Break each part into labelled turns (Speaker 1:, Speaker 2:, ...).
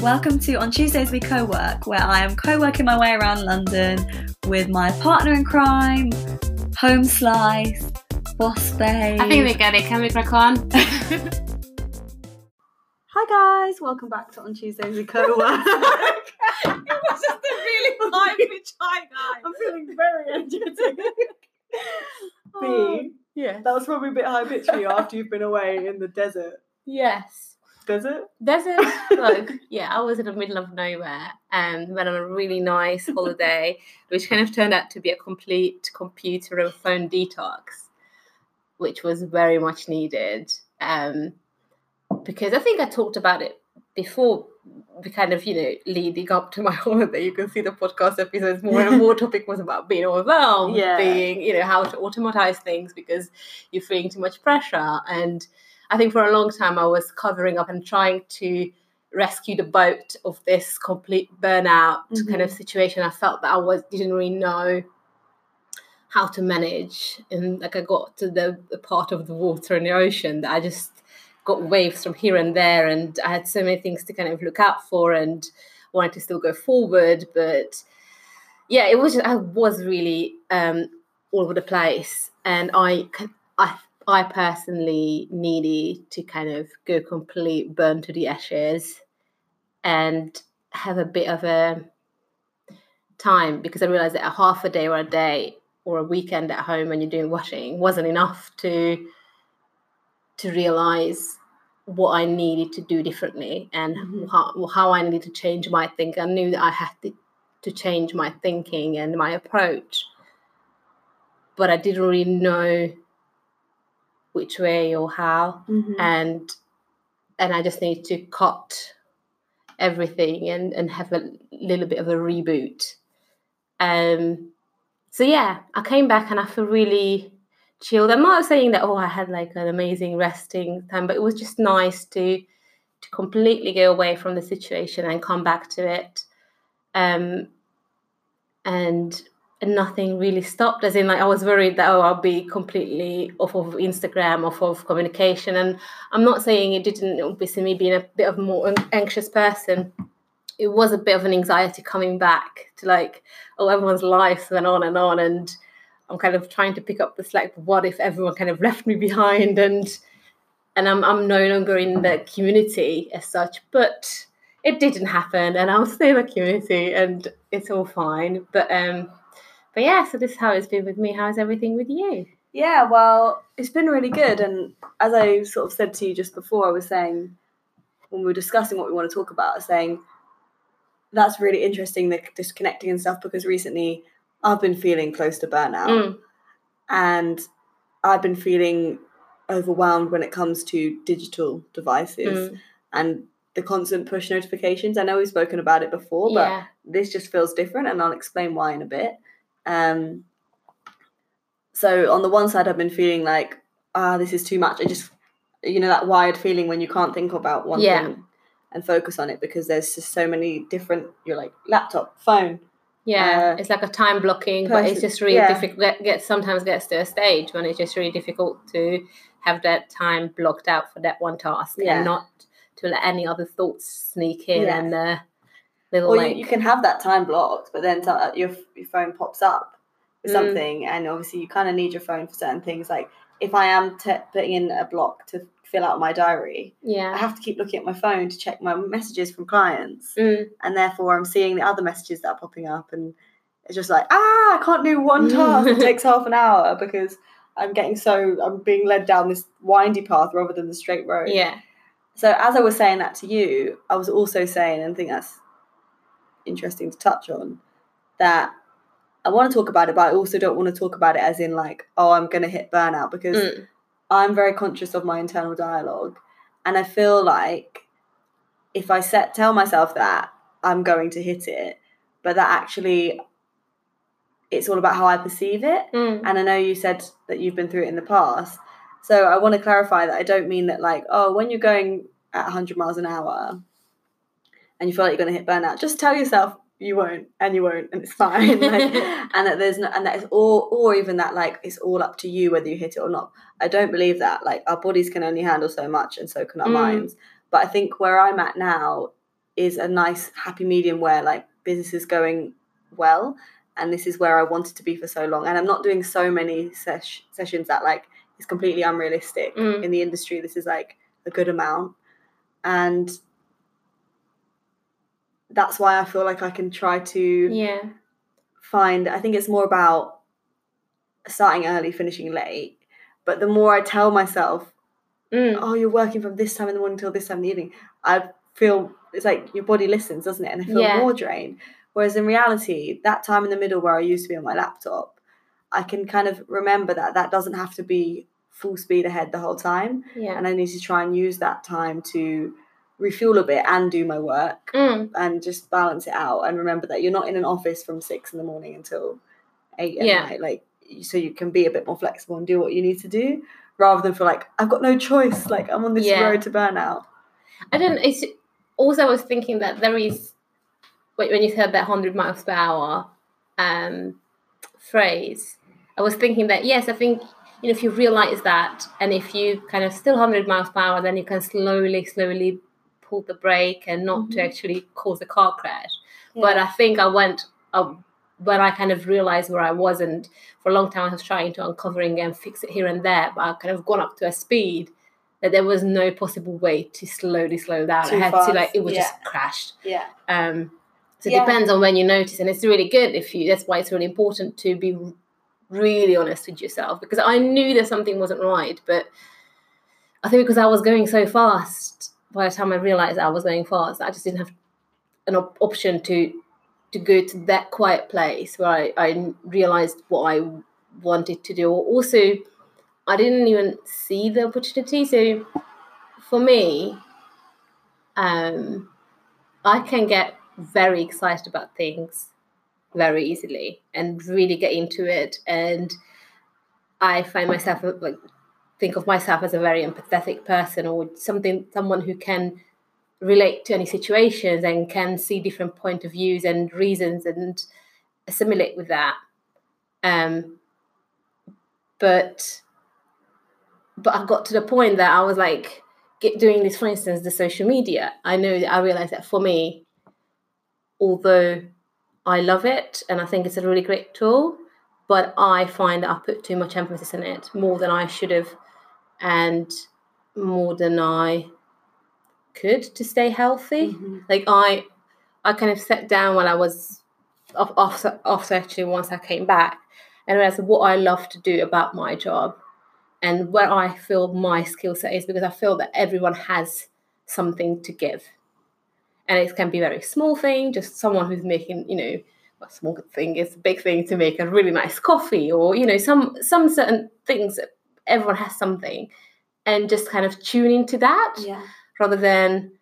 Speaker 1: Welcome to On Tuesdays We Co work, where I am co working my way around London with my partner in crime, Home Slice, Boss Babe.
Speaker 2: I think we get it. Can we crack on?
Speaker 1: Hi guys, welcome back to On Tuesdays We Co work.
Speaker 2: it was just a really high pitch hi guys.
Speaker 1: I'm feeling very energetic.
Speaker 2: Oh,
Speaker 1: B,
Speaker 2: yeah.
Speaker 1: that was probably a bit high pitch for you after you've been away in the desert.
Speaker 2: Yes.
Speaker 1: Desert?
Speaker 2: Desert. Look, yeah, I was in the middle of nowhere and went on a really nice holiday, which kind of turned out to be a complete computer and phone detox, which was very much needed. Um, because I think I talked about it before the kind of you know leading up to my holiday you can see the podcast episodes more and more topic was about being overwhelmed
Speaker 1: Yeah.
Speaker 2: being you know how to automatize things because you're feeling too much pressure and i think for a long time i was covering up and trying to rescue the boat of this complete burnout kind of situation. I felt that i was didn't really know how to manage. And like i got to the, the part of the water in the ocean that i just got waves from here and there and i had so many things to kind of look out for and wanted to still go forward. But yeah it was just, i was really um all over the place. And i i i personally needed to kind of go complete burn to the ashes and have a bit of a time because i realized that a half a day or a day or a weekend at home when you're doing washing wasn't enough to to realize what I needed to do differently and
Speaker 1: Mhm.
Speaker 2: how, how I needed to change my thinking. I knew that I had to, to change my thinking and my approach, but I didn't really know which way or how.
Speaker 1: Mm-hmm.
Speaker 2: And and I just need to cut everything and, and have a little bit of a reboot. Um, so yeah, I came back and I feel really chilled. I'm not saying that oh I had like an amazing resting time, but it was just nice to to completely go away from the situation and come back to it. Um and and nothing really stopped. As in like I was worried that oh I'll be completely off of Instagram, off of communication. And I'm not saying it didn't obviously me being a bit of a more anxious person. It was a bit of an anxiety coming back to like, oh everyone's lives went on and on and I'm kind of trying to pick up the slack. What if everyone kind of left me behind and and I'm I'm no longer in the community as such. But it didn't happen, and I'll stay in the community, and it's all fine. But um, but yeah, so this is how it's been with me. How's everything with you?
Speaker 1: Yeah, well, it's been really good. And as I sort of said to you just before, I was saying when we were discussing what we want to talk about, I was saying that's really interesting, the disconnecting and stuff, because recently I've been feeling close to burnout
Speaker 2: Mm,
Speaker 1: and I've been feeling overwhelmed when it comes to digital devices
Speaker 2: mm,
Speaker 1: and the constant push notifications. I know we've spoken about it before, but
Speaker 2: yeah,
Speaker 1: this just feels different and I'll explain why in a bit. Um so on the one side I've been feeling like ah this is too much. I just you know that wired feeling when you can't think about one
Speaker 2: Yeah.
Speaker 1: thing and focus on it because there's just so many different you're like laptop, phone.
Speaker 2: yeah.
Speaker 1: uh,
Speaker 2: it's like a time blocking, but it's just really
Speaker 1: yeah.
Speaker 2: difficult. Get, get sometimes gets to a stage when it's just really difficult to have that time blocked out for that one task
Speaker 1: Yeah.
Speaker 2: and not to let any other thoughts sneak in
Speaker 1: Yeah.
Speaker 2: and uh, little
Speaker 1: Or
Speaker 2: like
Speaker 1: you, you can have that time blocked, but then so- your your phone pops up with
Speaker 2: Mm.
Speaker 1: something, and obviously you kind of need your phone for certain things. Like if I am te- putting in a block to fill out my diary,
Speaker 2: yeah I
Speaker 1: have to keep looking at my phone to check my messages from clients,
Speaker 2: Mm.
Speaker 1: and therefore I'm seeing the other messages that are popping up, and it's just like ah, I can't do one task. it takes half an hour because I'm getting so I'm being led down this windy path rather than the straight road.
Speaker 2: Yeah.
Speaker 1: So as I was saying that to you, I was also saying, and I think that's interesting to touch on, that I want to talk about it, but I also don't want to talk about it as in like, oh, I'm going to hit burnout because
Speaker 2: Mm.
Speaker 1: I'm very conscious of my internal dialogue, and I feel like if I set tell myself that I'm going to hit it, but that actually it's all about how I perceive it.
Speaker 2: Mm.
Speaker 1: And I know you said that you've been through it in the past. So I want to clarify that I don't mean that like, oh, when you're going at 100 miles an hour and you feel like you're going to hit burnout, just tell yourself you won't and you won't and it's fine. Like, and that there's no, and it's all, or even that like it's all up to you whether you hit it or not. I don't believe that. Like our bodies can only handle so much and so can our
Speaker 2: Mm.
Speaker 1: minds. But I think where I'm at now is a nice happy medium where like business is going well and this is where I wanted to be for so long. And I'm not doing so many ses- sessions that like is completely unrealistic
Speaker 2: Mm.
Speaker 1: in the industry. This is like a good amount, and that's why I feel like I can try to
Speaker 2: Yeah.
Speaker 1: find. I think it's more about starting early, finishing late. But the more I tell myself,
Speaker 2: Mm.
Speaker 1: "Oh, you're working from this time in the morning till this time in the evening," I feel it's like your body listens, doesn't it? And I feel
Speaker 2: Yeah.
Speaker 1: more drained. Whereas in reality, that time in the middle where I used to be on my laptop, I can kind of remember that that doesn't have to be full speed ahead the whole time.
Speaker 2: Yeah.
Speaker 1: And I need to try and use that time to refuel a bit and do my work
Speaker 2: Mm.
Speaker 1: and just balance it out and remember that you're not in an office from six in the morning until eight at
Speaker 2: Yeah.
Speaker 1: night. Like so you can be a bit more flexible and do what you need to do rather than feel like I've got no choice. Like I'm on this
Speaker 2: Yeah.
Speaker 1: road to burnout.
Speaker 2: I don't. It's also I was thinking that there is when you said that hundred miles per hour um, phrase. I was thinking that yes, I think you know if you realize that, and if you kind of still hundred miles per hour, then you can slowly, slowly pull the brake and not to
Speaker 1: Mhm.
Speaker 2: actually cause a car crash. But I think I went uh, when I kind of realized where I wasn't for a long time. I was trying to uncovering and fix it here and there, but I kind of gone up to a speed that there was no possible way to slowly slow down.
Speaker 1: Too
Speaker 2: I had
Speaker 1: fast,
Speaker 2: to like it was
Speaker 1: yeah.
Speaker 2: just crashed.
Speaker 1: yeah.
Speaker 2: Um, so it
Speaker 1: Yeah.
Speaker 2: depends on when you notice, and it's really good if you. That's why it's really important to be really honest with yourself because I knew that something wasn't right, but I think because I was going so fast, by the time I realized I was going fast, I just didn't have an op- option to to go to that quiet place where I, I realized what I wanted to do. Also, I didn't even see the opportunity. So for me, um, I can get very excited about things very easily and really get into it. And I find myself like think of myself as a very empathetic person or something someone who can relate to any situations and can see different point of views and reasons and assimilate with that. Um, but but I got to the point that I was like get, doing this, for instance, the social media. I know I realized that for me, although I love it and I think it's a really great tool, but I find that I put too much emphasis in it more than I should have and more than I could to stay healthy.
Speaker 1: Mhm.
Speaker 2: Like I, I kind of sat down when I was off, off, after actually once I came back and I realized what I love to do about my job and where I feel my skill set is because I feel that everyone has something to give. And it can be a very small thing, just someone who's making, you know, a small thing is a big thing to make a really nice coffee or, you know, some some certain things that everyone has something and just kind of tune into that
Speaker 1: Yeah.
Speaker 2: rather than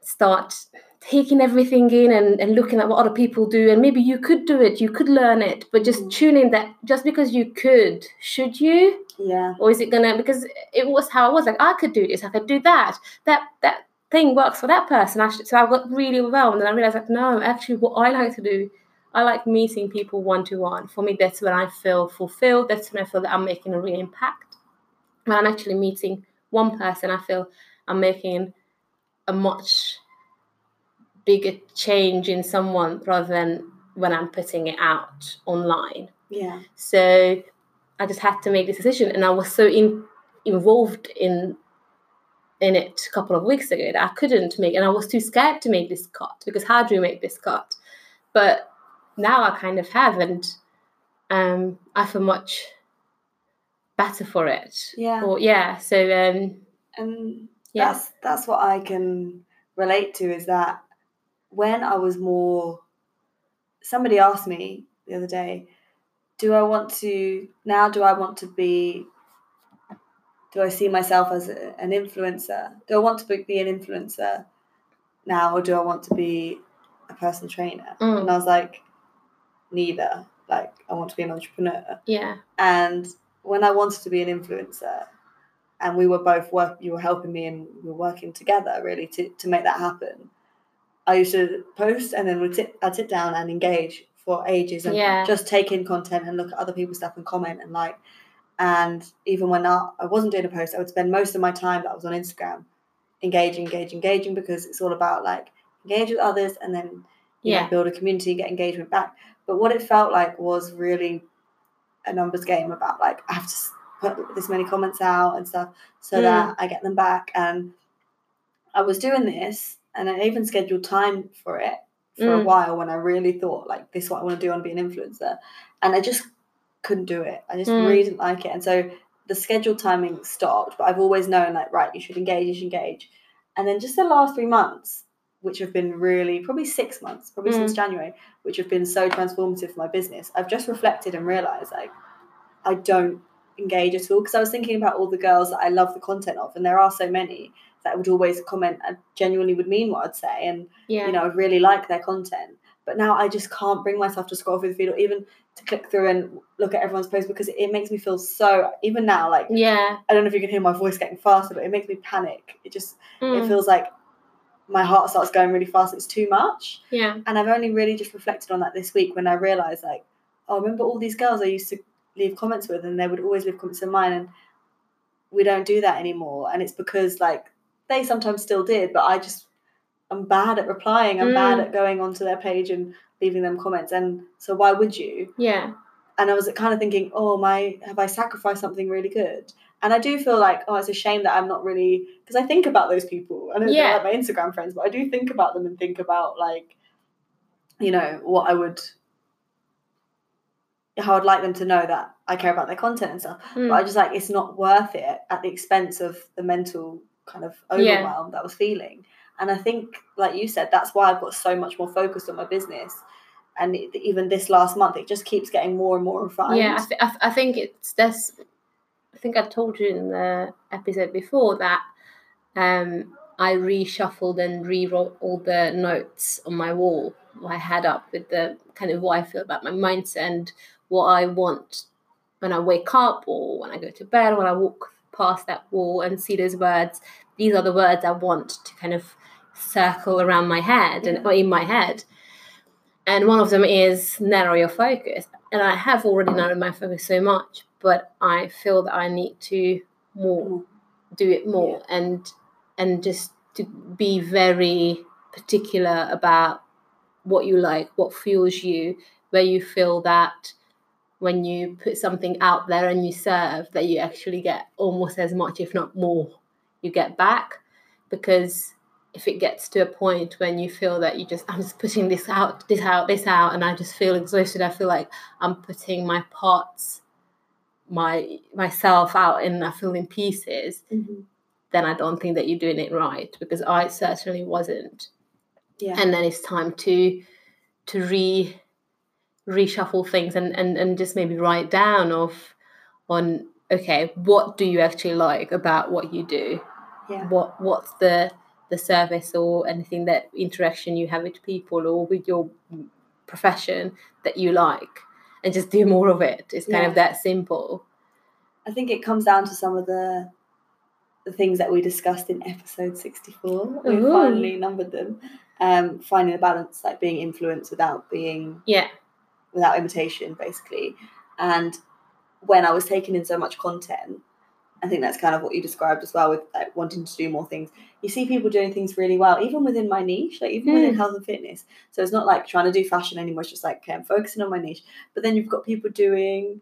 Speaker 2: start taking everything in and, and looking at what other people do and maybe you could do it you could learn it but just
Speaker 1: Mm.
Speaker 2: tune in that just because you could should you
Speaker 1: Yeah.
Speaker 2: or is it gonna because it was how i was like i could do this i could do that that that thing works for that person actually so i got really overwhelmed and i realized like no actually what i like to do i like meeting people one to one for me that's when i feel fulfilled that's when i feel that i'm making a real impact when i'm actually meeting one person i feel i'm making a much bigger change in someone rather than when i'm putting it out online
Speaker 1: Yeah.
Speaker 2: so I just had to make this decision, and I was so in, involved in in it a couple of weeks ago that I couldn't make, and I was too scared to make this cut because how do you make this cut? But now I kind of have, and um, I feel much better for it.
Speaker 1: Yeah.
Speaker 2: Or yeah, so um,
Speaker 1: And
Speaker 2: yeah,
Speaker 1: that's that's what I can relate to is that when I was more somebody asked me the other day, do I want to now do I want to be do I see myself as a, an influencer? Do I want to be, be an influencer now or do I want to be a personal trainer?
Speaker 2: Mm.
Speaker 1: And I was like neither. Like I want to be an entrepreneur.
Speaker 2: yeah,
Speaker 1: And when I wanted to be an influencer, and we were both work, you were helping me, and we were working together really to, to make that happen. I used to post, and then we'd sit, I'd sit down and engage for ages, and
Speaker 2: Yeah.
Speaker 1: just take in content and look at other people's stuff and comment and like. And even when I, I wasn't doing a post, I would spend most of my time that I was on Instagram engaging, engaging, engaging because it's all about like engage with others and then you know,
Speaker 2: Yeah.
Speaker 1: build a community, get engagement back. But what it felt like was really a numbers game about like I have to put this many comments out and stuff so
Speaker 2: Mm.
Speaker 1: that I get them back. And I was doing this, and I even scheduled time for it for a
Speaker 2: Mm.
Speaker 1: while when I really thought like this is what I want to do. I want to be an influencer, and I just couldn't do it. I just
Speaker 2: Mm.
Speaker 1: really didn't like it, and so the scheduled timing stopped. But I've always known like right, you should engage, you should engage, and then just the last three months, which have been really probably six months, probably
Speaker 2: Mm.
Speaker 1: since January, which have been so transformative for my business. I've just reflected and realized like I don't engage at all because I was thinking about all the girls that I love the content of, and there are so many that would always comment and genuinely would mean what I'd say, and
Speaker 2: Yeah.
Speaker 1: you know, I really like their content. But now I just can't bring myself to scroll through the feed or even to click through and look at everyone's post because it makes me feel so. Even now, like
Speaker 2: yeah.
Speaker 1: I don't know if you can hear my voice getting faster, but it makes me panic. It just it
Speaker 2: Mm.
Speaker 1: feels like my heart starts going really fast. It's too much,
Speaker 2: yeah.
Speaker 1: and I've only really just reflected on that this week when I realised like, oh, remember all these girls I used to leave comments with, and they would always leave comments in mine, and we don't do that anymore. And it's because like they sometimes still did, but I just I'm bad at replying. I'm bad
Speaker 2: Mm.
Speaker 1: at going onto their page and leaving them comments. And so why would you?
Speaker 2: Yeah.
Speaker 1: And I was kind of thinking, oh my, have I sacrificed something really good? And I do feel like, oh, it's a shame that I'm not really because I think about those people. I know they're
Speaker 2: Yeah.
Speaker 1: like my Instagram friends, but I do think about them and think about like, you know, what I would, how I'd like them to know that I care about their content and stuff.
Speaker 2: Mm.
Speaker 1: But I just like it's not worth it at the expense of the mental kind of
Speaker 2: Yeah.
Speaker 1: overwhelm that I was feeling. And I think, like you said, that's why I've got so much more focused on my business. And it, even this last month, it just keeps getting more and more refined.
Speaker 2: Yeah, I, th- I, th- I think it's this. I think I told you in the episode before that um, I reshuffled and rewrote all the notes on my wall. I had up with the kind of what I feel about my mindset and what I want when I wake up or when I go to bed, or when I walk past that wall and see those words. These are the words I want to kind of circle around my head and or in my head. And one of them is narrow your focus. And I have already narrowed my focus so much, but I feel that I need to more
Speaker 1: More.
Speaker 2: do it more and and just to be very particular about what you like, what fuels you, where you feel that when you put something out there and you serve that you actually get almost as much if not more you get back because if it gets to a point when you feel that you just I'm just putting this out, this out, this out, and I just feel exhausted, I feel like I'm putting my parts, my myself out and I feel in pieces,
Speaker 1: Mhm.
Speaker 2: then I don't think that you're doing it right because I certainly wasn't.
Speaker 1: Yeah.
Speaker 2: And then it's time to to re reshuffle things and, and, and just maybe write down of on okay, what do you actually like about what you do?
Speaker 1: yeah.
Speaker 2: what what's the the service or anything that interaction you have with people or with your profession that you like and just do more of it it's kind
Speaker 1: Yeah.
Speaker 2: of that simple
Speaker 1: I think it comes down to some of the the things that we discussed in episode 64. We
Speaker 2: Ooh.
Speaker 1: finally numbered them. Um, finding the balance, like being influenced without being
Speaker 2: yeah
Speaker 1: without imitation, basically. And when I was taking in so much content, I think that's kind of what you described as well with like wanting to do more things. You see people doing things really well, even within my niche, like even within
Speaker 2: Mm.
Speaker 1: health and fitness. So it's not like trying to do fashion anymore. It's just like okay, I'm focusing on my niche. But then you've got people doing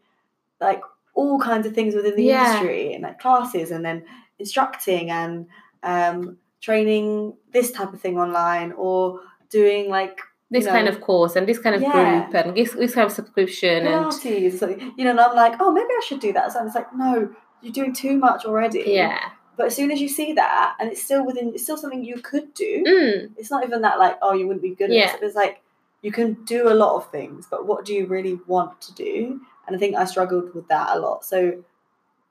Speaker 1: like all kinds of things within the
Speaker 2: Yeah.
Speaker 1: industry and like classes and then instructing and um, training this type of thing online or doing like
Speaker 2: this
Speaker 1: you
Speaker 2: kind of course and this kind of
Speaker 1: Yeah.
Speaker 2: group and this, this kind of subscription and
Speaker 1: so, you know, and I'm like, oh, maybe I should do that. So it's like, no, you're doing too much already.
Speaker 2: yeah
Speaker 1: But as soon as you see that, and it's still within, it's still something you could do.
Speaker 2: mm,
Speaker 1: It's not even that like, oh, you wouldn't be good at
Speaker 2: Yeah.
Speaker 1: it. It's like you can do a lot of things, but what do you really want to do? And I think I struggled with that a lot. So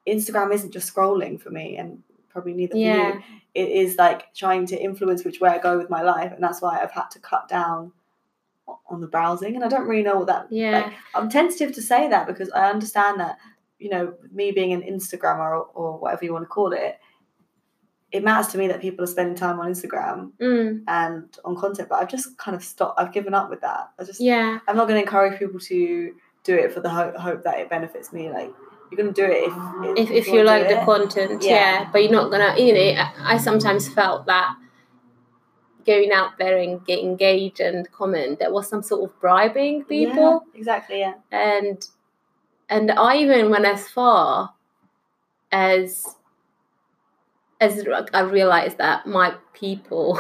Speaker 1: Instagram isn't just scrolling for me, and probably neither for
Speaker 2: yeah
Speaker 1: you. It is like trying to influence which way I go with my life, and that's why I've had to cut down on the browsing. And I don't really know what that
Speaker 2: yeah
Speaker 1: like, I'm tentative to say that because I understand that, you know, me being an Instagrammer or, or whatever you want to call it, it matters to me that people are spending time on Instagram
Speaker 2: mm,
Speaker 1: and on content, but I've just kind of stopped. I've given up with that. I just,
Speaker 2: yeah
Speaker 1: I'm not going to encourage people to do it for the hope, hope that it benefits me. Like, you're gonna do it if
Speaker 2: if, if you like the
Speaker 1: it.
Speaker 2: content
Speaker 1: Yeah.
Speaker 2: yeah. but you're not gonna you know I, I sometimes felt that going out there and get engaged and comment there was some sort of bribing people
Speaker 1: Yeah, exactly. Yeah.
Speaker 2: and and I even went as far as as I realized that my people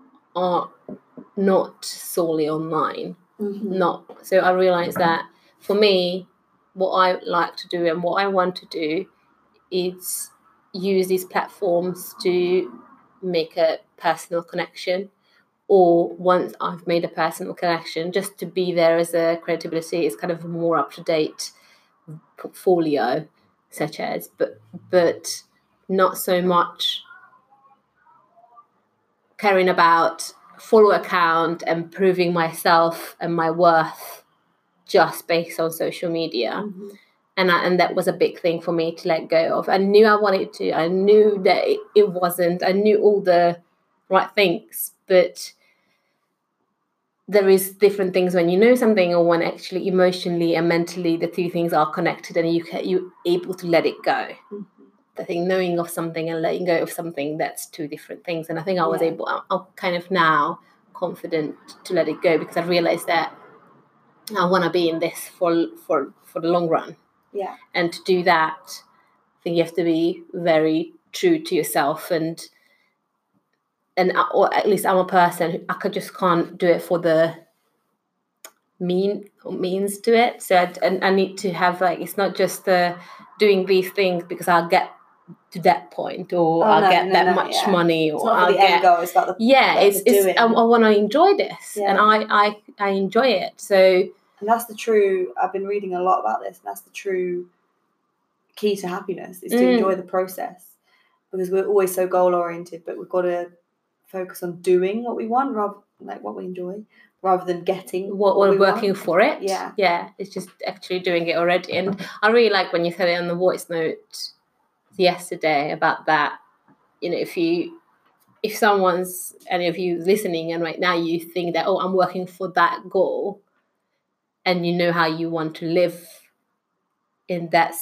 Speaker 2: are not solely online
Speaker 1: Mhm.
Speaker 2: not so i realized that for me what i like to do and what i want to do is use these platforms to make a personal connection or once i've made a personal connection just to be there as a credibility is kind of a more up to date portfolio such as but but not so much caring about follow account and proving myself and my worth just based on social media.
Speaker 1: Mhm.
Speaker 2: and I, and that was a big thing for me to let go of. I knew i wanted to. I knew that it wasn't. I knew all the right things but there is different things when you know something or when actually emotionally and mentally the two things are connected and you can you're able to let it go
Speaker 1: Mhm.
Speaker 2: I think knowing of something and letting go of something that's two different things. And I think I was
Speaker 1: Yeah.
Speaker 2: able, I'm, I'm kind of now confident to let it go because I realized that I want to be in this for for for the long run.
Speaker 1: Yeah.
Speaker 2: And to do that, I think you have to be very true to yourself and and I- or at least I'm a person who I could just can't do it for the mean means to it. So I, and I need to have like it's not just the doing these things because I'll get to that point or
Speaker 1: Oh,
Speaker 2: I'll
Speaker 1: no,
Speaker 2: get
Speaker 1: no,
Speaker 2: that
Speaker 1: no,
Speaker 2: much
Speaker 1: yeah.
Speaker 2: money or I'll get
Speaker 1: goal. It's the
Speaker 2: yeah it's it's
Speaker 1: doing.
Speaker 2: I, I want to enjoy this and I, I I enjoy it so
Speaker 1: and that's the true. I've been reading a lot about this. And that's the true key to happiness is to
Speaker 2: Mm.
Speaker 1: enjoy the process because we're always so goal oriented, but we've got to focus on doing what we want, rather like what we enjoy, rather than getting
Speaker 2: what we're
Speaker 1: we
Speaker 2: working
Speaker 1: want.
Speaker 2: for it
Speaker 1: Yeah.
Speaker 2: yeah it's just actually doing it already and I really like when you said it on the voice note yesterday about that you know if you if someone's any of you listening and right now you think that oh i'm working for that goal and you know how you want to live in that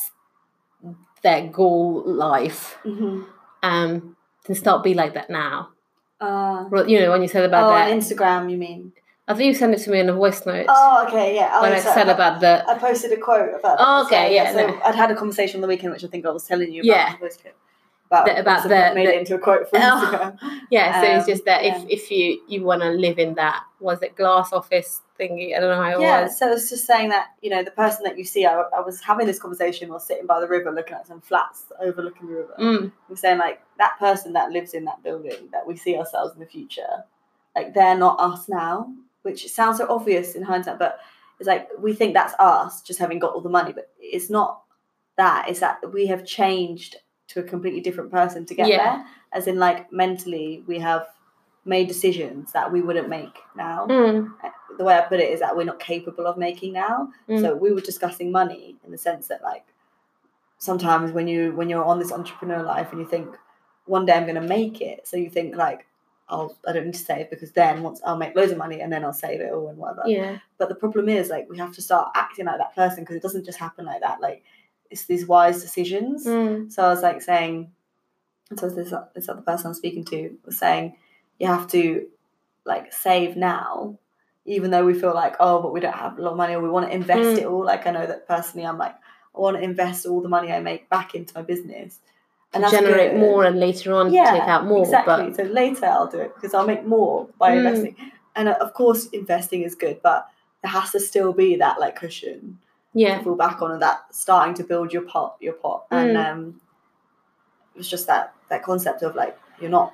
Speaker 2: that goal life
Speaker 1: Mhm.
Speaker 2: um then start be like that now
Speaker 1: Uh,
Speaker 2: well you know when you said about
Speaker 1: oh,
Speaker 2: that
Speaker 1: on Instagram, you mean?
Speaker 2: i think you sent it to me in a voice note
Speaker 1: Oh, okay, yeah. Oh,
Speaker 2: when i
Speaker 1: so
Speaker 2: said about the
Speaker 1: I posted a quote about.
Speaker 2: Oh, okay, yeah,
Speaker 1: So
Speaker 2: no.
Speaker 1: I'd had a conversation on the weekend, which I think I was telling you about.
Speaker 2: Yeah.
Speaker 1: the voice clip, About,
Speaker 2: The- about the-
Speaker 1: made
Speaker 2: the-
Speaker 1: it into a quote from
Speaker 2: Oh, yeah so it's
Speaker 1: Um,
Speaker 2: just that
Speaker 1: yeah.
Speaker 2: if if you you want to live in that was it glass office thingy i don't know how it
Speaker 1: Yeah,
Speaker 2: was
Speaker 1: so it's just saying that you know the person that you see. I, I was having this conversation while sitting by the river, looking at some flats overlooking the river.
Speaker 2: mm,
Speaker 1: We're saying like that person that lives in that building that we see ourselves in the future, like they're not us now. Which sounds so obvious in hindsight, but it's like we think that's us just having got all the money, but it's not that. It's that we have changed to a completely different person to get
Speaker 2: Yeah.
Speaker 1: there. As in, like mentally, we have made decisions that we wouldn't make now.
Speaker 2: mm,
Speaker 1: The way I put it is that we're not capable of making now.
Speaker 2: Mm.
Speaker 1: So we were discussing money in the sense that like sometimes when you when you're on this entrepreneur life and you think one day I'm going to make it, so you think like I'll I don't need to save because then once I'll make loads of money and then I'll save it all and whatever.
Speaker 2: yeah
Speaker 1: But the problem is like we have to start acting like that person because it doesn't just happen like that. Like it's these wise decisions.
Speaker 2: mm,
Speaker 1: So I was like saying, so this this other person I'm speaking to was saying, you have to like save now, even though we feel like oh, but we don't have a lot of money or we want to invest
Speaker 2: Mm.
Speaker 1: it all. Like I know that personally, I'm like I want to invest all the money I make back into my business, that's
Speaker 2: generate
Speaker 1: good.
Speaker 2: more and later on
Speaker 1: Yeah,
Speaker 2: take out more
Speaker 1: Exactly.
Speaker 2: but
Speaker 1: So later I'll do it because I'll make more by
Speaker 2: Mm.
Speaker 1: investing. And uh, of course, investing is good, but there has to still be that like cushion
Speaker 2: yeah.
Speaker 1: fall back on and that starting to build your pot your pot. And
Speaker 2: Mm.
Speaker 1: um it was just that that concept of like you're not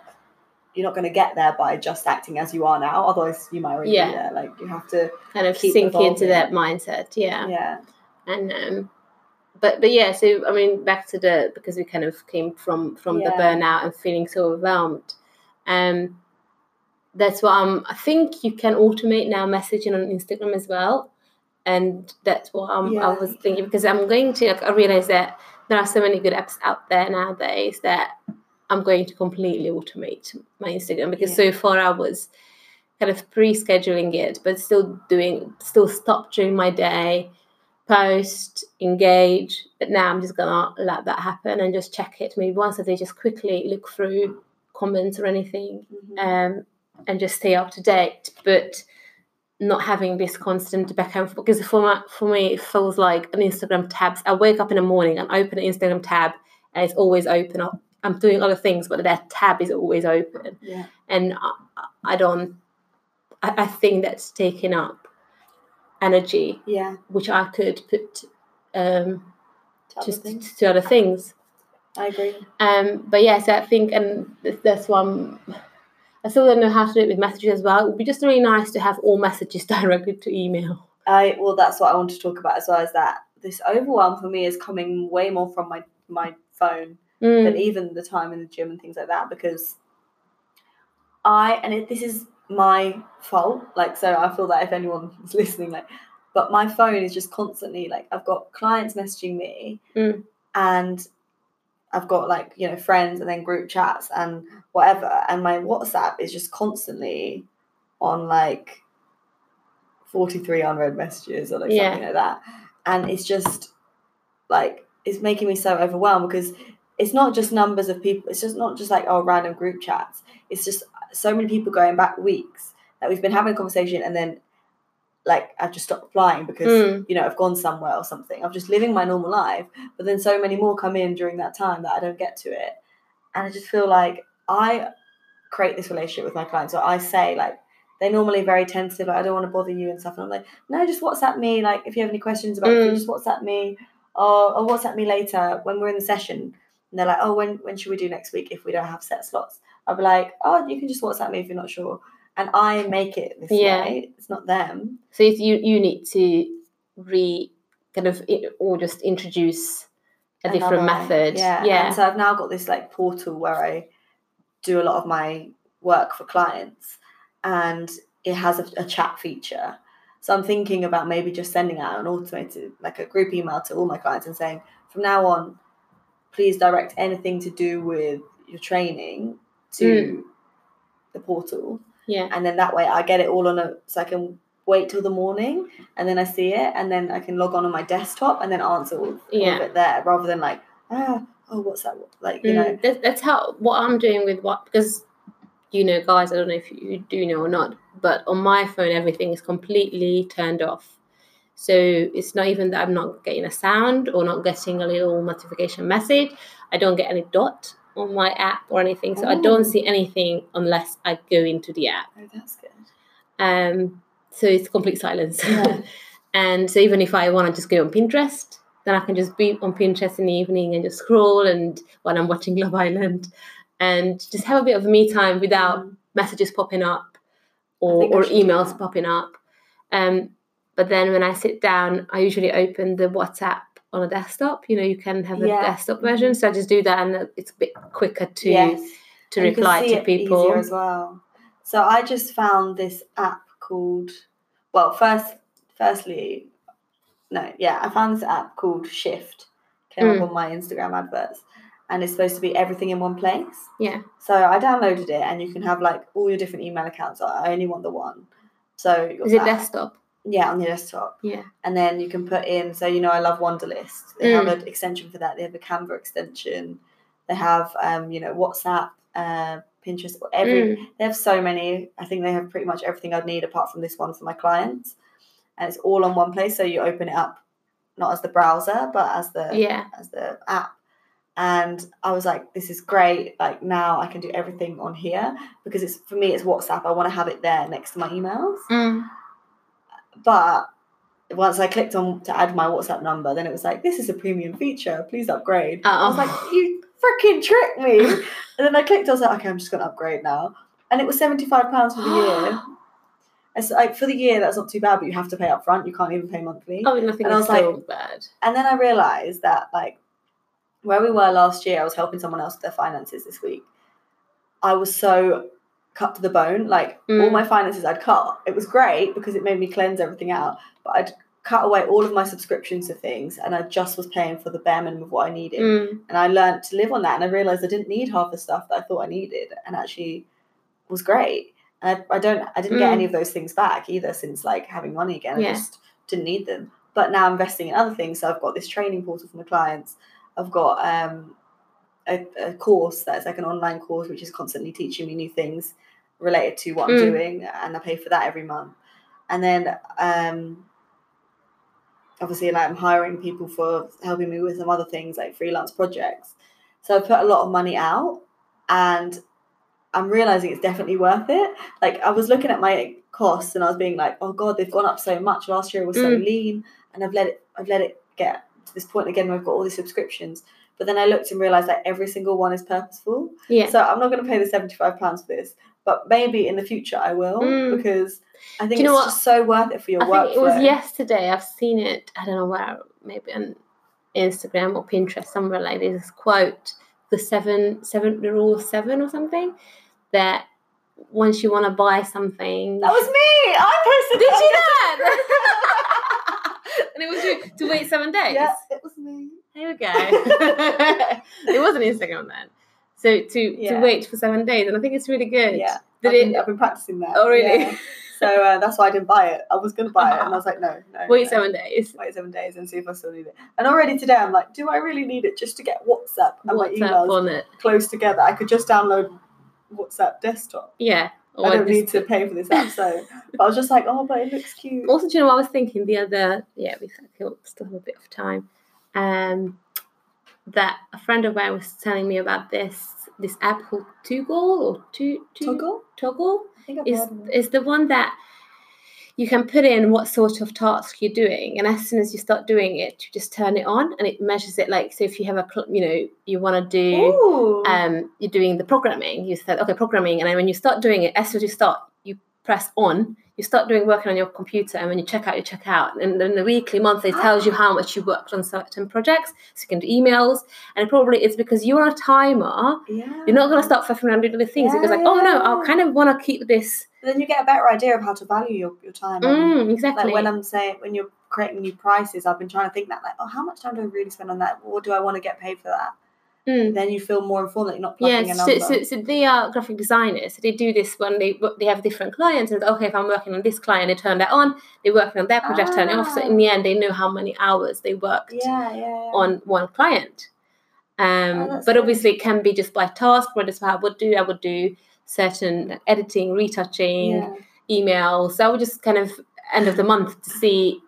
Speaker 1: you're not going to get there by just acting as you are now otherwise you might already
Speaker 2: Yeah.
Speaker 1: be there. Like you have to
Speaker 2: kind of sink into that mindset yeah.
Speaker 1: Yeah.
Speaker 2: And um but but yeah so i mean back to the because we kind of came from from the burnout and feeling so overwhelmed um that's what i'm i think you can automate now messaging on instagram as well and that's what I'm,
Speaker 1: Yeah,
Speaker 2: i was thinking because i'm going to like, i realize that there are so many good apps out there nowadays that i'm going to completely automate my instagram because so far i was kind of pre-scheduling it but still doing still stop during my day post, engage. But now I'm just gonna let that happen and just check it maybe once a day, just quickly look through comments or anything,
Speaker 1: Mhm.
Speaker 2: um, and just stay up to date. But not having this constant back and forth because for my, for me it feels like an Instagram tabs. I wake up in the morning and open an Instagram tab and it's always open. up. I'm doing other things, but that tab is always open,
Speaker 1: yeah.
Speaker 2: and I, I don't. I, I think that's taking up energy,
Speaker 1: Yeah.
Speaker 2: which I could put um,
Speaker 1: to other
Speaker 2: just
Speaker 1: things.
Speaker 2: to other things.
Speaker 1: I agree.
Speaker 2: Um, but yes, I think, and that's one. I still don't know how to do it with messages as well. It would be just really nice to have all messages directed to email.
Speaker 1: I well, that's what I want to talk about as well. Is that this overwhelm for me is coming way more from my my phone
Speaker 2: Mm,
Speaker 1: than even the time in the gym and things like that because I and it, this is my fault. Like, so I feel that if anyone is listening, like, but my phone is just constantly like I've got clients messaging me,
Speaker 2: Mm.
Speaker 1: and I've got like you know friends and then group chats and whatever, and my WhatsApp is just constantly on like forty three unread messages or like
Speaker 2: Yeah.
Speaker 1: something like that, and it's just like it's making me so overwhelmed because it's not just numbers of people it's just not just like oh random group chats it's just so many people going back weeks that we've been having a conversation and then like i've just stopped replying because
Speaker 2: Mm.
Speaker 1: you know i've gone somewhere or something i'm just living my normal life but then so many more come in during that time that i don't get to it and i just feel like i create this relationship with my clients or i say like they're normally very tentative like i don't want to bother you and stuff and i'm like no just whatsapp me like if you have any questions about
Speaker 2: Mm.
Speaker 1: it just whatsapp me or, or WhatsApp me later when we're in the session. And they're like, oh, when, when should we do next week if we don't have set slots? I'll be like, oh, you can just WhatsApp me if you're not sure. And I make it this
Speaker 2: Yeah.
Speaker 1: way. It's not them.
Speaker 2: So it's, you you need to re kind of or just introduce a different
Speaker 1: Another-
Speaker 2: method.
Speaker 1: Yeah.
Speaker 2: yeah.
Speaker 1: And so I've now got this like portal where I do a lot of my work for clients and it has a, a chat feature. So I'm thinking about maybe just sending out an automated, like a group email to all my clients and saying, from now on, please direct anything to do with your training to hmm. the portal.
Speaker 2: Yeah.
Speaker 1: And then that way I get it all on a, so I can wait till the morning and then I see it and then I can log on on my desktop and then answer all, all
Speaker 2: Yeah.
Speaker 1: of it there rather than like, ah, oh, what's that? Like, you know,
Speaker 2: Mm, that, that's how what I'm doing with what because you know, guys, I don't know if you do know or not, but on my phone everything is completely turned off. So it's not even that I'm not getting a sound or not getting a little notification message. I don't get any dot on my app or anything. So I
Speaker 1: Oh.
Speaker 2: don't see anything unless I go into the app.
Speaker 1: oh, that's good.
Speaker 2: Um, so it's complete silence.
Speaker 1: Yeah.
Speaker 2: and so even if I want to just go on Pinterest, then I can just be on Pinterest in the evening and just scroll and while I'm watching Love Island and just have a bit of me time without
Speaker 1: Mm.
Speaker 2: messages popping up or, or emails popping up. Um, but then when I sit down, I usually open the WhatsApp on a desktop. You know, you can have a
Speaker 1: Yeah.
Speaker 2: desktop version. So I just do that and it's a bit quicker to
Speaker 1: yes.
Speaker 2: to
Speaker 1: And
Speaker 2: reply to people.
Speaker 1: easier as well. So I just found this app called well, first firstly, no, yeah, I found this app called Shift. Came
Speaker 2: Mm.
Speaker 1: up on my Instagram adverts. And it's supposed to be everything in one place.
Speaker 2: Yeah.
Speaker 1: So I downloaded it and you can have like all your different email accounts. I only want the one. So
Speaker 2: Is it
Speaker 1: that.
Speaker 2: desktop?
Speaker 1: Yeah, on your desktop.
Speaker 2: Yeah.
Speaker 1: And then you can put in, so you know, I love Wunderlist. They have
Speaker 2: Mm.
Speaker 1: an extension for that. They have a Canva extension. They have, um, you know, WhatsApp, uh, Pinterest, every.
Speaker 2: Mm.
Speaker 1: They have so many. I think they have pretty much everything I'd need apart from this one for my clients, and it's all on one place. So you open it up, not as the browser, but as the
Speaker 2: Yeah.
Speaker 1: as the app. And I was like, this is great. Like now I can do everything on here because it's for me it's WhatsApp. I want to have it there next to my emails.
Speaker 2: Mm.
Speaker 1: But once I clicked on to add my WhatsApp number, then it was like, this is a premium feature. Please upgrade. Oh. I was like, you freaking tricked me. and then I clicked, I was like, okay, I'm just going to upgrade now. And it was £75 for the year. It's like for the year, that's not too bad, but you have to pay up front. You can't even pay monthly.
Speaker 2: Oh, nothing
Speaker 1: And I
Speaker 2: is
Speaker 1: was
Speaker 2: so
Speaker 1: like-
Speaker 2: bad.
Speaker 1: And then I realised that, like, where we were last year, I was helping someone else with their finances this week. I was so cut to the bone. Like, all
Speaker 2: Mm.
Speaker 1: my finances I'd cut. It was great because it made me cleanse everything out. But I'd cut away all of my subscriptions to things and I just was paying for the bare minimum of what I needed.
Speaker 2: Mm.
Speaker 1: And I learned to live on that. And I realised I didn't need half the stuff that I thought I needed and actually was great. And I, I don't, I didn't get
Speaker 2: Mm.
Speaker 1: any of those things back either since like having money again. I just didn't need them. but now I'm investing in other things. So I've got this training portal for my clients. I've got um, a, a course that's like an online course which is constantly teaching me new things related to what I'm
Speaker 2: Mm.
Speaker 1: doing, and I pay for that every month. And then um, obviously, like I'm hiring people for helping me with some other things like freelance projects. So I put a lot of money out, and I'm realizing it's definitely worth it. Like I was looking at my costs, and I was being like, "Oh God, they've gone up so much. Last year was so
Speaker 2: Mm.
Speaker 1: lean, and I've let it, I've let it get to this point again where I've got all these subscriptions." But then I looked and realized that every single one is purposeful.
Speaker 2: Yeah.
Speaker 1: So I'm not going to pay the seventy-five pounds for this, but maybe in the future I will
Speaker 2: Mm.
Speaker 1: because I think
Speaker 2: you know
Speaker 1: it's
Speaker 2: what?
Speaker 1: so worth it for your
Speaker 2: I
Speaker 1: work.
Speaker 2: think it was yesterday. I've seen it. I don't know where. Maybe on Instagram or Pinterest somewhere like this quote: the seven, seven, the rule of seven or something. That once you want to buy something,
Speaker 1: That was me. I posted.
Speaker 2: did
Speaker 1: that.
Speaker 2: you that? and it was you to wait seven days.
Speaker 1: Yeah, it was me.
Speaker 2: We go. it wasn't Instagram then. So to
Speaker 1: Yeah.
Speaker 2: to wait for seven days, and I think it's really good.
Speaker 1: Yeah.
Speaker 2: Did
Speaker 1: I've,
Speaker 2: it
Speaker 1: been, I've been practicing that.
Speaker 2: Oh, really?
Speaker 1: Yeah. So uh, that's why I didn't buy it. I was going to buy it, and I was like, no, no.
Speaker 2: wait
Speaker 1: no.
Speaker 2: seven days?
Speaker 1: Wait seven days and see if I still need it. And already today, I'm like, do I really need it just to get WhatsApp and my emails
Speaker 2: it?
Speaker 1: close together? I could just download WhatsApp desktop.
Speaker 2: Yeah.
Speaker 1: I don't need to pay for this app. So, but I was just like, oh, but it looks cute.
Speaker 2: Also, do you know what I was thinking the other? Yeah, we still have a bit of time. Um, that a friend of mine was telling me about this this app called Toggl or Tu Tu-
Speaker 1: Toggl? Toggl
Speaker 2: is
Speaker 1: heard of it.
Speaker 2: is the one that you can put in what sort of task you're doing, and as soon as you start doing it, you just turn it on, and it measures it. Like, so if you have a, you know, you want to do
Speaker 1: Ooh.
Speaker 2: um, you're doing the programming. You said, okay, programming, and then when you start doing it, as soon as you start, you press on. You start doing working on your computer, and when you check out, you check out. And then the weekly, monthly tells you how much you worked on certain projects. So you can do emails, and probably it's because you're on a timer.
Speaker 1: yeah.
Speaker 2: You're not going to start fucking around doing other things because, like,
Speaker 1: Yeah,
Speaker 2: oh no. I kind of want to keep this.
Speaker 1: Then you get a better idea of how to value your, your time.
Speaker 2: Mm, exactly.
Speaker 1: Like when I'm saying when you're creating new prices, I've been trying to think that like, oh, how much time do I really spend on that? What do I want to get paid for that?
Speaker 2: Mm.
Speaker 1: Then you feel more informed that you're not plucking
Speaker 2: Yeah, so, so, so they are graphic designers. So they do this when they they have different clients. And okay, if I'm working on this client, they turn that on. They're working on their project, turn it off. So in the end, they know how many hours they worked
Speaker 1: yeah, yeah,
Speaker 2: on one client. Um,
Speaker 1: Oh,
Speaker 2: but obviously, it can be just by task. Where this I would do, I would do certain editing, retouching, emails. So I would just kind of end of the month to see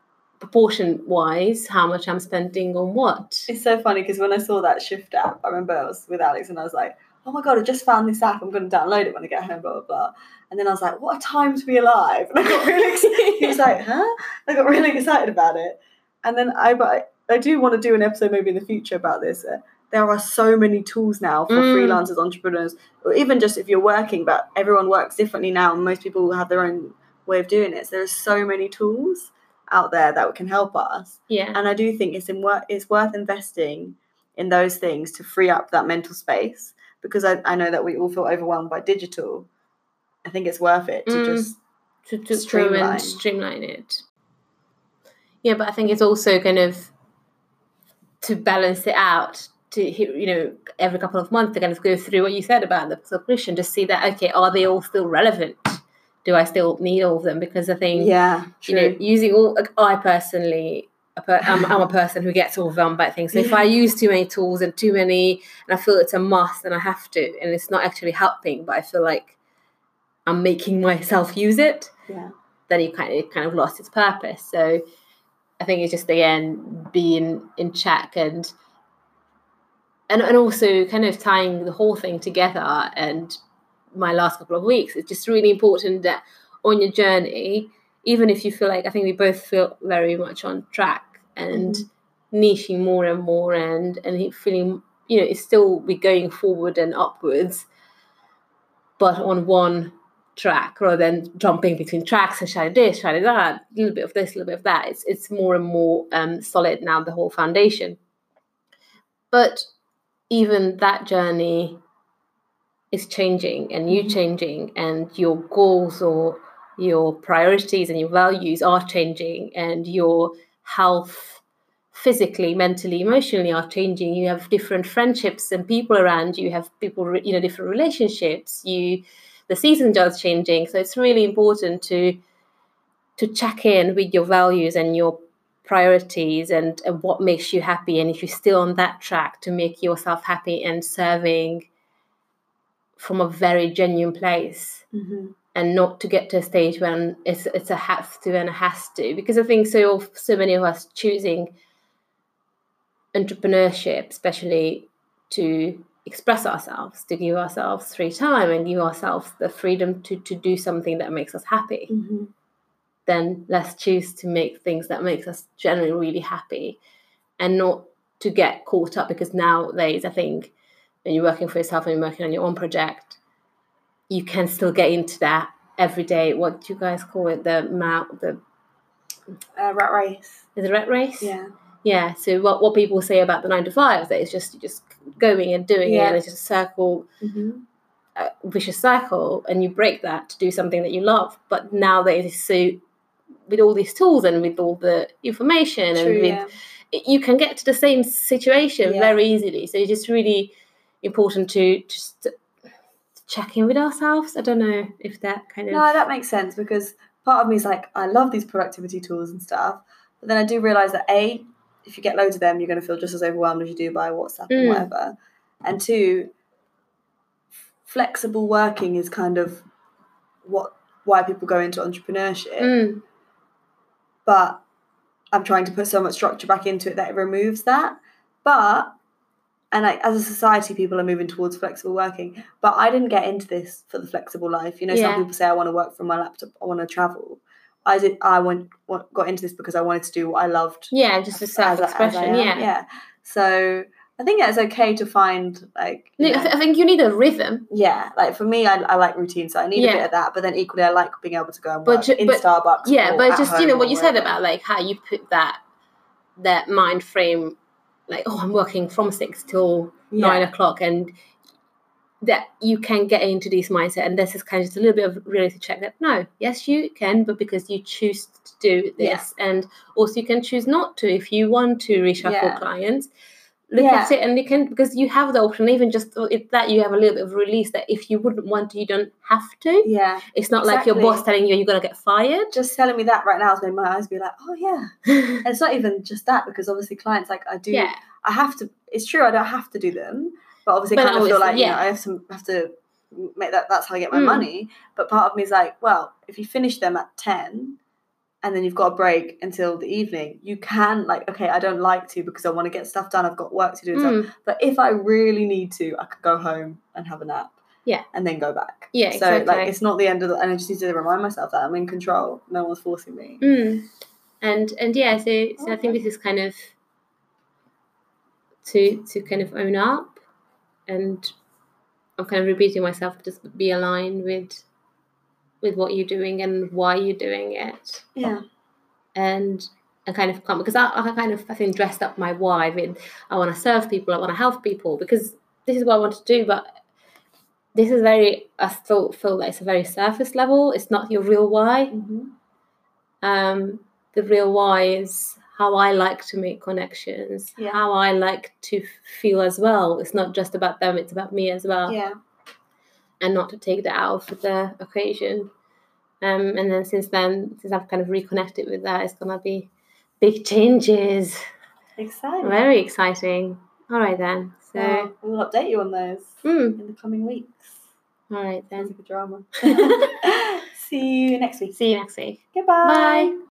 Speaker 2: proportion wise how much I'm spending on what.
Speaker 1: It's so funny because when I saw that Shift app, I remember I was with Alex and I was like, oh my god, I just found this app. I'm going to download it when I get home, blah, blah, blah. And then I was like, what a time to be alive. And I got really excited. he was like, huh? I got really excited about it. And then I, but I do want to do an episode maybe in the future about this. Uh, there are so many tools now for
Speaker 2: Mm.
Speaker 1: freelancers, entrepreneurs, or even just if you're working, but everyone works differently now. And most people have their own way of doing it. So there are so many tools out there that can help us
Speaker 2: Yeah.
Speaker 1: and I do think it's in it's worth investing in those things to free up that mental space because I, I know that we all feel overwhelmed by digital. I think it's worth it to
Speaker 2: Mm.
Speaker 1: just
Speaker 2: to, to
Speaker 1: Streamline.
Speaker 2: streamline. and streamline it. Yeah, but I think it's also kind of to balance it out. To you know, every couple of months to kind of go through what you said about the subscription to see that okay, are they all still relevant? Do I still need all of them? Because I think
Speaker 1: yeah,
Speaker 2: you know, using all. like, I personally, I'm, I'm a person who gets overwhelmed by things. So if I use too many tools and too many, and I feel it's a must, and I have to, and it's not actually helping, but I feel like I'm making myself use it
Speaker 1: yeah,
Speaker 2: then you kind of it kind of lost its purpose. So I think it's just again being in check and and and also kind of tying the whole thing together. And my last couple of weeks, it's just really important that on your journey, even if you feel like I think we both feel very much on track and niching more and more and and feeling you know it's still we going forward and upwards, but on one track rather than jumping between tracks and trying this, trying that, a little bit of this, a little bit of that. It's it's more and more um, solid now, the whole foundation. But even that journey is changing and you
Speaker 1: Mhm.
Speaker 2: changing and your goals or your priorities and your values are changing and your health physically mentally emotionally are changing. You have different friendships and people around you. Have people you know different relationships. You the season just changing. So it's really important to to check in with your values and your priorities and, and what makes you happy. And if you're still on that track to make yourself happy and serving from a very genuine place
Speaker 1: Mm-hmm.
Speaker 2: and not to get to a stage when it's it's a have to and a has to because I think so so many of us choosing entrepreneurship especially to express ourselves to give ourselves free time and give ourselves the freedom to to do something that makes us happy
Speaker 1: Mm-hmm.
Speaker 2: then let's choose to make things that makes us generally really happy and not to get caught up because nowadays I think when you're working for yourself and you're working on your own project, you can still get into that every day. What do you guys call it? The mount the
Speaker 1: Uh, rat race.
Speaker 2: is it rat race?
Speaker 1: Yeah.
Speaker 2: Yeah. So what, what people say about the nine to five that it's just just going and doing it and it's just a circle
Speaker 1: Mm-hmm.
Speaker 2: a vicious cycle and you break that to do something that you love. But nowadays it's so with all these tools and with all the information and with
Speaker 1: Yeah.
Speaker 2: you can get to the same situation
Speaker 1: Yeah.
Speaker 2: very easily. So you just really important to just check in with ourselves. I don't know if that kind of
Speaker 1: No, that makes sense because part of me is like, I love these productivity tools and stuff, but then I do realize that a, if you get loads of them, you're going to feel just as overwhelmed as you do by WhatsApp
Speaker 2: Mm.
Speaker 1: and whatever. And two, flexible working is kind of what why people go into entrepreneurship.
Speaker 2: Mm,
Speaker 1: But I'm trying to put so much structure back into it that it removes that. But and like as a society, people are moving towards flexible working. But I didn't get into this for the flexible life. You know,
Speaker 2: Yeah.
Speaker 1: some people say I want to work from my laptop, I want to travel. I did. I went, got into this because I wanted to do what I loved.
Speaker 2: yeah, just a
Speaker 1: as I- as I
Speaker 2: self-expression. yeah.
Speaker 1: yeah. So I think it's okay to find like
Speaker 2: No, I, th- I think you need a rhythm.
Speaker 1: yeah, like for me, I, I like routine, so I need a bit of that. But then equally, I like being able to go and work
Speaker 2: ju-
Speaker 1: in
Speaker 2: but-
Speaker 1: Starbucks.
Speaker 2: Yeah, but just you know what you said about like how you put that that mind frame, like oh, I'm working from six till
Speaker 1: Yeah.
Speaker 2: nine o'clock, and that you can get into this mindset, and this is kind of just a little bit of reality check that no, yes, you can, but because you choose to do this, and also you can choose not to if you want to reshuffle
Speaker 1: Yeah.
Speaker 2: clients. Look
Speaker 1: Yeah.
Speaker 2: at it, and you can because you have the option. Even just it, that you have a little bit of release that if you wouldn't want to, you don't have to.
Speaker 1: Yeah,
Speaker 2: It's not like your boss telling you you're gonna get fired.
Speaker 1: just telling me that right now has made my eyes be like, oh yeah. And it's not even just that because obviously clients like I do.
Speaker 2: yeah,
Speaker 1: I have to. It's true. I don't have to do them, but obviously,
Speaker 2: But
Speaker 1: kind of feel like you know I have to have to make that. That's how I get my
Speaker 2: Mm.
Speaker 1: money. But part of me is like, well, if you finish them at ten, and then you've got a break until the evening, you can like, okay, I don't like to because I want to get stuff done. I've got work to do and stuff.
Speaker 2: Mm,
Speaker 1: But if I really need to, I could go home and have a nap.
Speaker 2: Yeah.
Speaker 1: And then go back.
Speaker 2: yeah,
Speaker 1: So
Speaker 2: exactly.
Speaker 1: like it's not the end of the and I just need to remind myself that I'm in control. No one's forcing me.
Speaker 2: Mm. And and yeah, so, so I think this is kind of to to kind of own up, and I'm kind of repeating myself, just be aligned with with what you're doing and why you're doing it,
Speaker 1: Yeah.
Speaker 2: and and kind of come because I, I kind of I think dressed up my why I mean, I want to serve people, I want to help people because this is what I want to do, but this is very I still feel like it's a very surface level. It's not your real why.
Speaker 1: Mm-hmm.
Speaker 2: um, the real why is how I like to make connections,
Speaker 1: Yeah.
Speaker 2: how I like to feel as well. It's not just about them, it's about me as well.
Speaker 1: Yeah.
Speaker 2: And not to take that out of the occasion. Um, and then since then, since I've kind of reconnected with that, it's gonna be big changes.
Speaker 1: Exciting.
Speaker 2: Very exciting. All right then.
Speaker 1: So, we'll update you on those
Speaker 2: mm,
Speaker 1: in the coming weeks.
Speaker 2: all right
Speaker 1: Sounds
Speaker 2: then.
Speaker 1: like a drama. See you next week.
Speaker 2: See you next week.
Speaker 1: Goodbye.
Speaker 2: Bye.